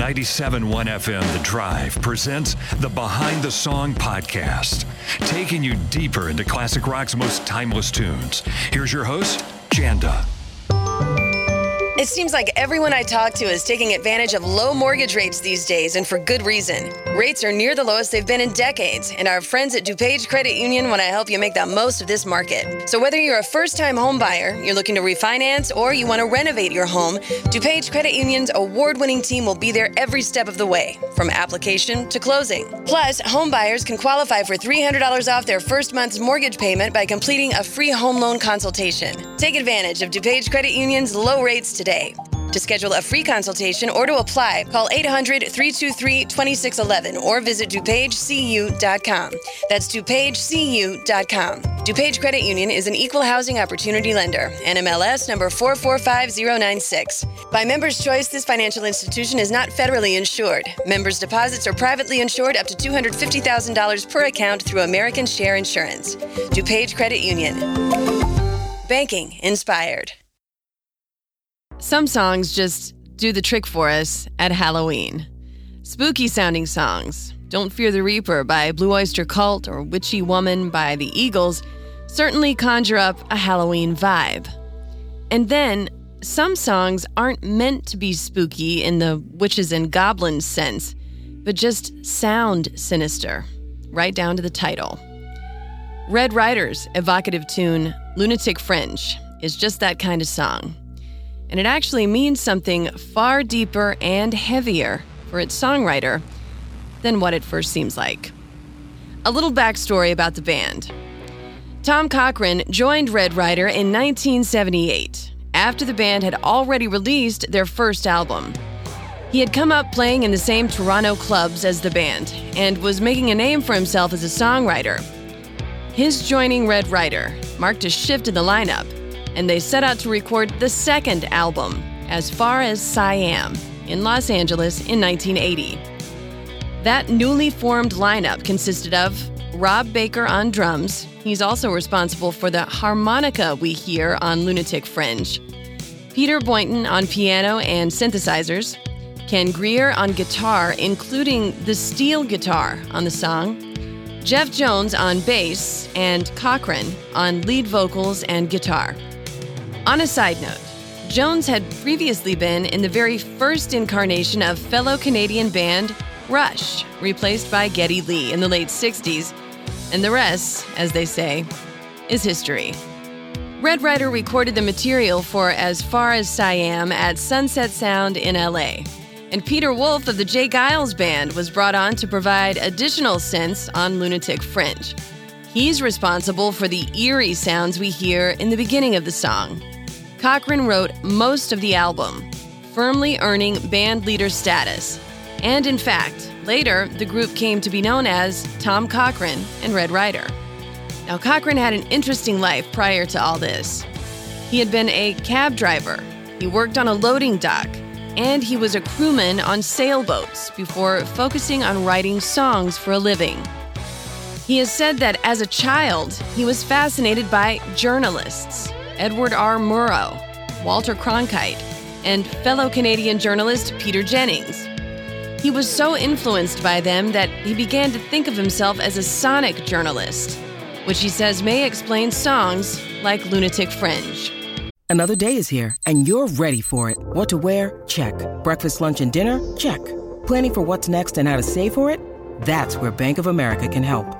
97.1 FM The Drive presents the Behind the Song podcast, taking you deeper into classic rock's most timeless tunes. Here's your host, Janda. It seems like everyone I talk to is taking advantage of low mortgage rates these days, and for good reason. Rates are near the lowest they've been in decades, and our friends at DuPage Credit Union want to help you make the most of this market. So whether you're a first-time home buyer, you're looking to refinance, or you want to renovate your home, DuPage Credit Union's award-winning team will be there every step of the way, from application to closing. Plus, home buyers can qualify for $300 off their first month's mortgage payment by completing a free home loan consultation. Take advantage of DuPage Credit Union's low rates today today. To schedule a free consultation or to apply, call 800 323 2611 or visit DuPageCU.com. That's DuPageCU.com. DuPage Credit Union is an equal housing opportunity lender. NMLS number 445096. By member's choice, this financial institution is not federally insured. Members' deposits are privately insured up to $250,000 per account through American Share Insurance. DuPage Credit Union. Banking inspired. Some songs just do the trick for us at Halloween. Spooky sounding songs, Don't Fear the Reaper by Blue Oyster Cult or Witchy Woman by the Eagles, certainly conjure up a Halloween vibe. And then, some songs aren't meant to be spooky in the witches and goblins sense, but just sound sinister, right down to the title. Red Rider's evocative tune, Lunatic Fringe, is just that kind of song and it actually means something far deeper and heavier for its songwriter than what it first seems like. A little backstory about the band. Tom Cochrane joined Red Rider in 1978 after the band had already released their first album. He had come up playing in the same Toronto clubs as the band and was making a name for himself as a songwriter. His joining Red Rider marked a shift in the lineup and they set out to record the second album, As Far as Siam, in Los Angeles in 1980. That newly formed lineup consisted of Rob Baker on drums. He's also responsible for the harmonica we hear on Lunatic Fringe. Peter Boynton on piano and synthesizers. Ken Greer on guitar, including the steel guitar on the song. Jeff Jones on bass, and Cochrane on lead vocals and guitar. On a side note, Jones had previously been in the very first incarnation of fellow Canadian band Rush, replaced by Geddy Lee in the late 60s, and the rest, as they say, is history. Red Rider recorded the material for As Far as Siam at Sunset Sound in LA. And Peter Wolf of the J. Geils Band was brought on to provide additional synths on Lunatic Fringe. He's responsible for the eerie sounds we hear in the beginning of the song. Cochrane wrote most of the album, firmly earning band leader status. And in fact, later, the group came to be known as Tom Cochrane and Red Rider. Now, Cochrane had an interesting life prior to all this. He had been a cab driver, he worked on a loading dock, and he was a crewman on sailboats before focusing on writing songs for a living. He has said that as a child, he was fascinated by journalists Edward R. Murrow, Walter Cronkite, and fellow Canadian journalist Peter Jennings. He was so influenced by them that he began to think of himself as a sonic journalist, which he says may explain songs like Lunatic Fringe. Another day is here, and you're ready for it. What to wear? Check. Breakfast, lunch, and dinner? Check. Planning for what's next and how to save for it? That's where Bank of America can help.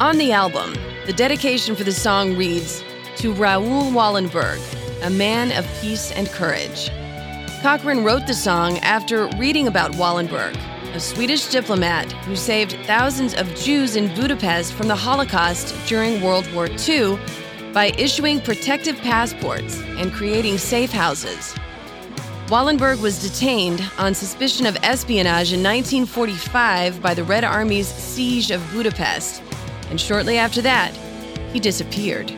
On the album, the dedication for the song reads to Raoul Wallenberg, a man of peace and courage. Cochrane wrote the song after reading about Wallenberg, a Swedish diplomat who saved thousands of Jews in Budapest from the Holocaust during World War II by issuing protective passports and creating safe houses. Wallenberg was detained on suspicion of espionage in 1945 by the Red Army's siege of Budapest, and shortly after that, he disappeared.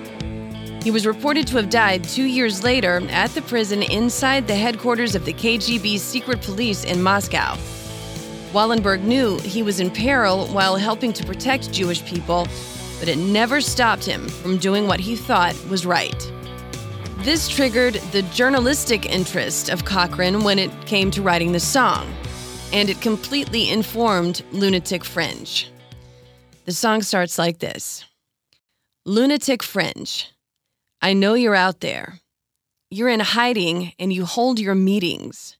He was reported to have died two years later at the prison inside the headquarters of the KGB secret police in Moscow. Wallenberg knew he was in peril while helping to protect Jewish people, but it never stopped him from doing what he thought was right. This triggered the journalistic interest of Cochrane when it came to writing the song, and it completely informed Lunatic Fringe. The song starts like this Lunatic Fringe. I know you're out there. You're in hiding and you hold your meetings.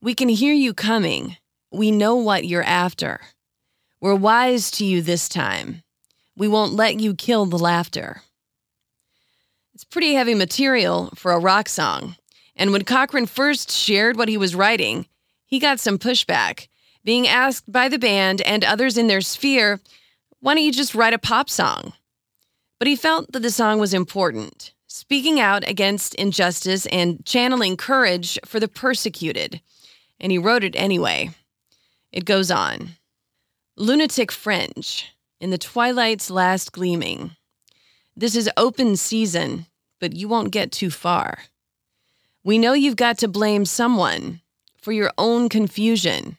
We can hear you coming. We know what you're after. We're wise to you this time. We won't let you kill the laughter. It's pretty heavy material for a rock song. And when Cochrane first shared what he was writing, he got some pushback, being asked by the band and others in their sphere, why don't you just write a pop song? But he felt that the song was important, speaking out against injustice and channeling courage for the persecuted. And he wrote it anyway. It goes on Lunatic Fringe, in the twilight's last gleaming. This is open season, but you won't get too far. We know you've got to blame someone for your own confusion,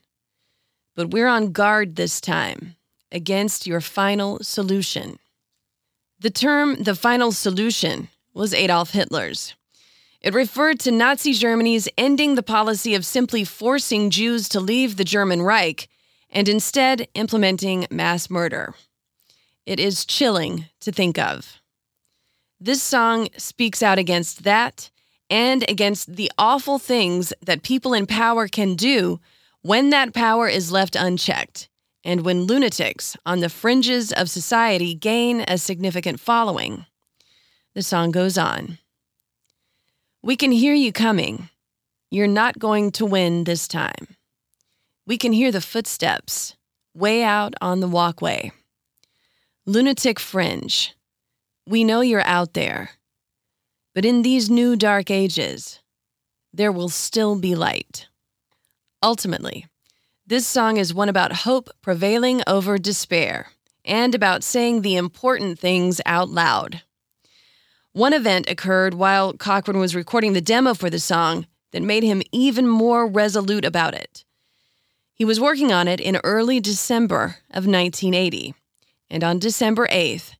but we're on guard this time against your final solution. The term the final solution was Adolf Hitler's. It referred to Nazi Germany's ending the policy of simply forcing Jews to leave the German Reich and instead implementing mass murder. It is chilling to think of. This song speaks out against that and against the awful things that people in power can do when that power is left unchecked and when lunatics on the fringes of society gain a significant following. The song goes on We can hear you coming. You're not going to win this time. We can hear the footsteps way out on the walkway. Lunatic fringe. We know you're out there. But in these new dark ages, there will still be light. Ultimately, this song is one about hope prevailing over despair and about saying the important things out loud. One event occurred while Cochrane was recording the demo for the song that made him even more resolute about it. He was working on it in early December of 1980, and on December 8th,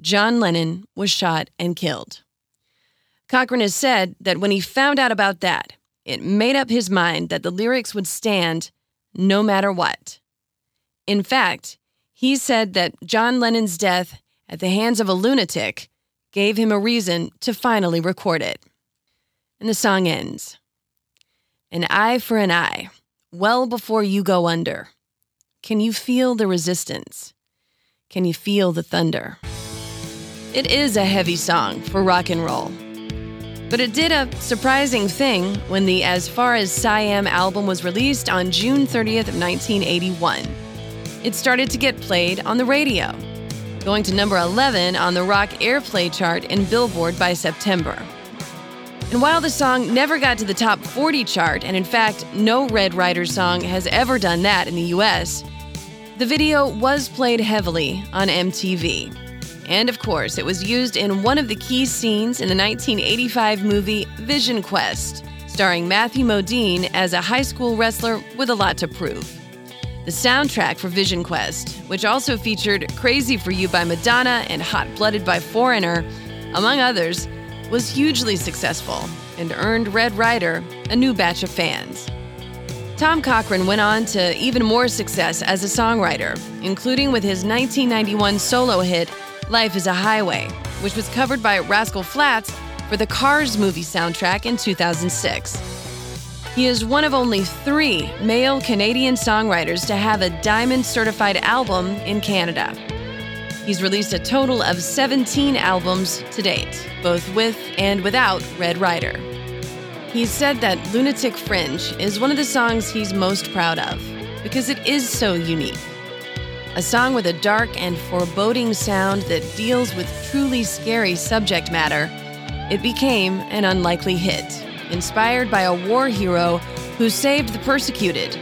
John Lennon was shot and killed. Cochrane has said that when he found out about that, it made up his mind that the lyrics would stand no matter what. In fact, he said that John Lennon's death at the hands of a lunatic gave him a reason to finally record it. And the song ends An eye for an eye, well before you go under. Can you feel the resistance? Can you feel the thunder? It is a heavy song for rock and roll. But it did a surprising thing when the As Far as Siam album was released on June 30th of 1981. It started to get played on the radio, going to number 11 on the rock airplay chart in Billboard by September. And while the song never got to the top 40 chart, and in fact, no Red Rider song has ever done that in the US, the video was played heavily on MTV. And of course, it was used in one of the key scenes in the 1985 movie Vision Quest, starring Matthew Modine as a high school wrestler with a lot to prove. The soundtrack for Vision Quest, which also featured Crazy for You by Madonna and Hot Blooded by Foreigner, among others, was hugely successful and earned Red Rider a new batch of fans. Tom Cochrane went on to even more success as a songwriter, including with his 1991 solo hit Life is a Highway, which was covered by Rascal Flatts for the Cars movie soundtrack in 2006. He is one of only three male Canadian songwriters to have a diamond certified album in Canada. He's released a total of 17 albums to date, both with and without Red Rider. He's said that Lunatic Fringe is one of the songs he's most proud of because it is so unique. A song with a dark and foreboding sound that deals with truly scary subject matter, it became an unlikely hit, inspired by a war hero who saved the persecuted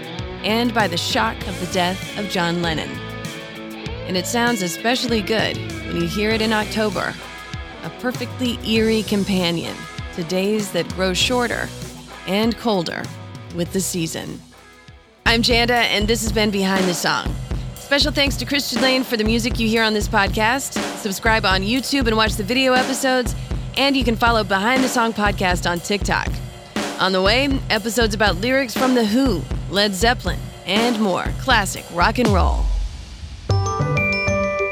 and by the shock of the death of John Lennon. And it sounds especially good when you hear it in October, a perfectly eerie companion to days that grow shorter and colder with the season. I'm Janda, and this has been Behind the Song. Special thanks to Christian Lane for the music you hear on this podcast. Subscribe on YouTube and watch the video episodes, and you can follow Behind the Song podcast on TikTok. On the way, episodes about lyrics from The Who, Led Zeppelin, and more classic rock and roll.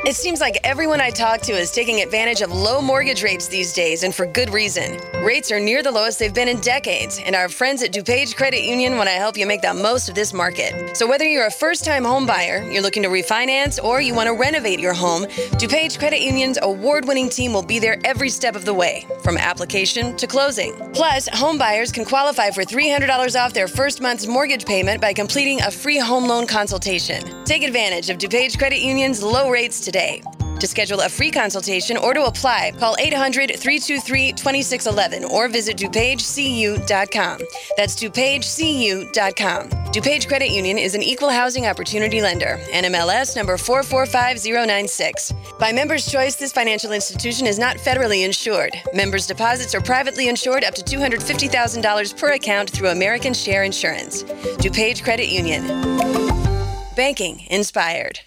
It seems like everyone I talk to is taking advantage of low mortgage rates these days, and for good reason. Rates are near the lowest they've been in decades, and our friends at DuPage Credit Union want to help you make the most of this market. So, whether you're a first time home buyer, you're looking to refinance, or you want to renovate your home, DuPage Credit Union's award winning team will be there every step of the way, from application to closing. Plus, home buyers can qualify for $300 off their first month's mortgage payment by completing a free home loan consultation. Take advantage of DuPage Credit Union's low rates today today. To schedule a free consultation or to apply, call 800 323 2611 or visit DuPageCU.com. That's DuPageCU.com. DuPage Credit Union is an equal housing opportunity lender. NMLS number 445096. By member's choice, this financial institution is not federally insured. Members' deposits are privately insured up to $250,000 per account through American Share Insurance. DuPage Credit Union. Banking inspired.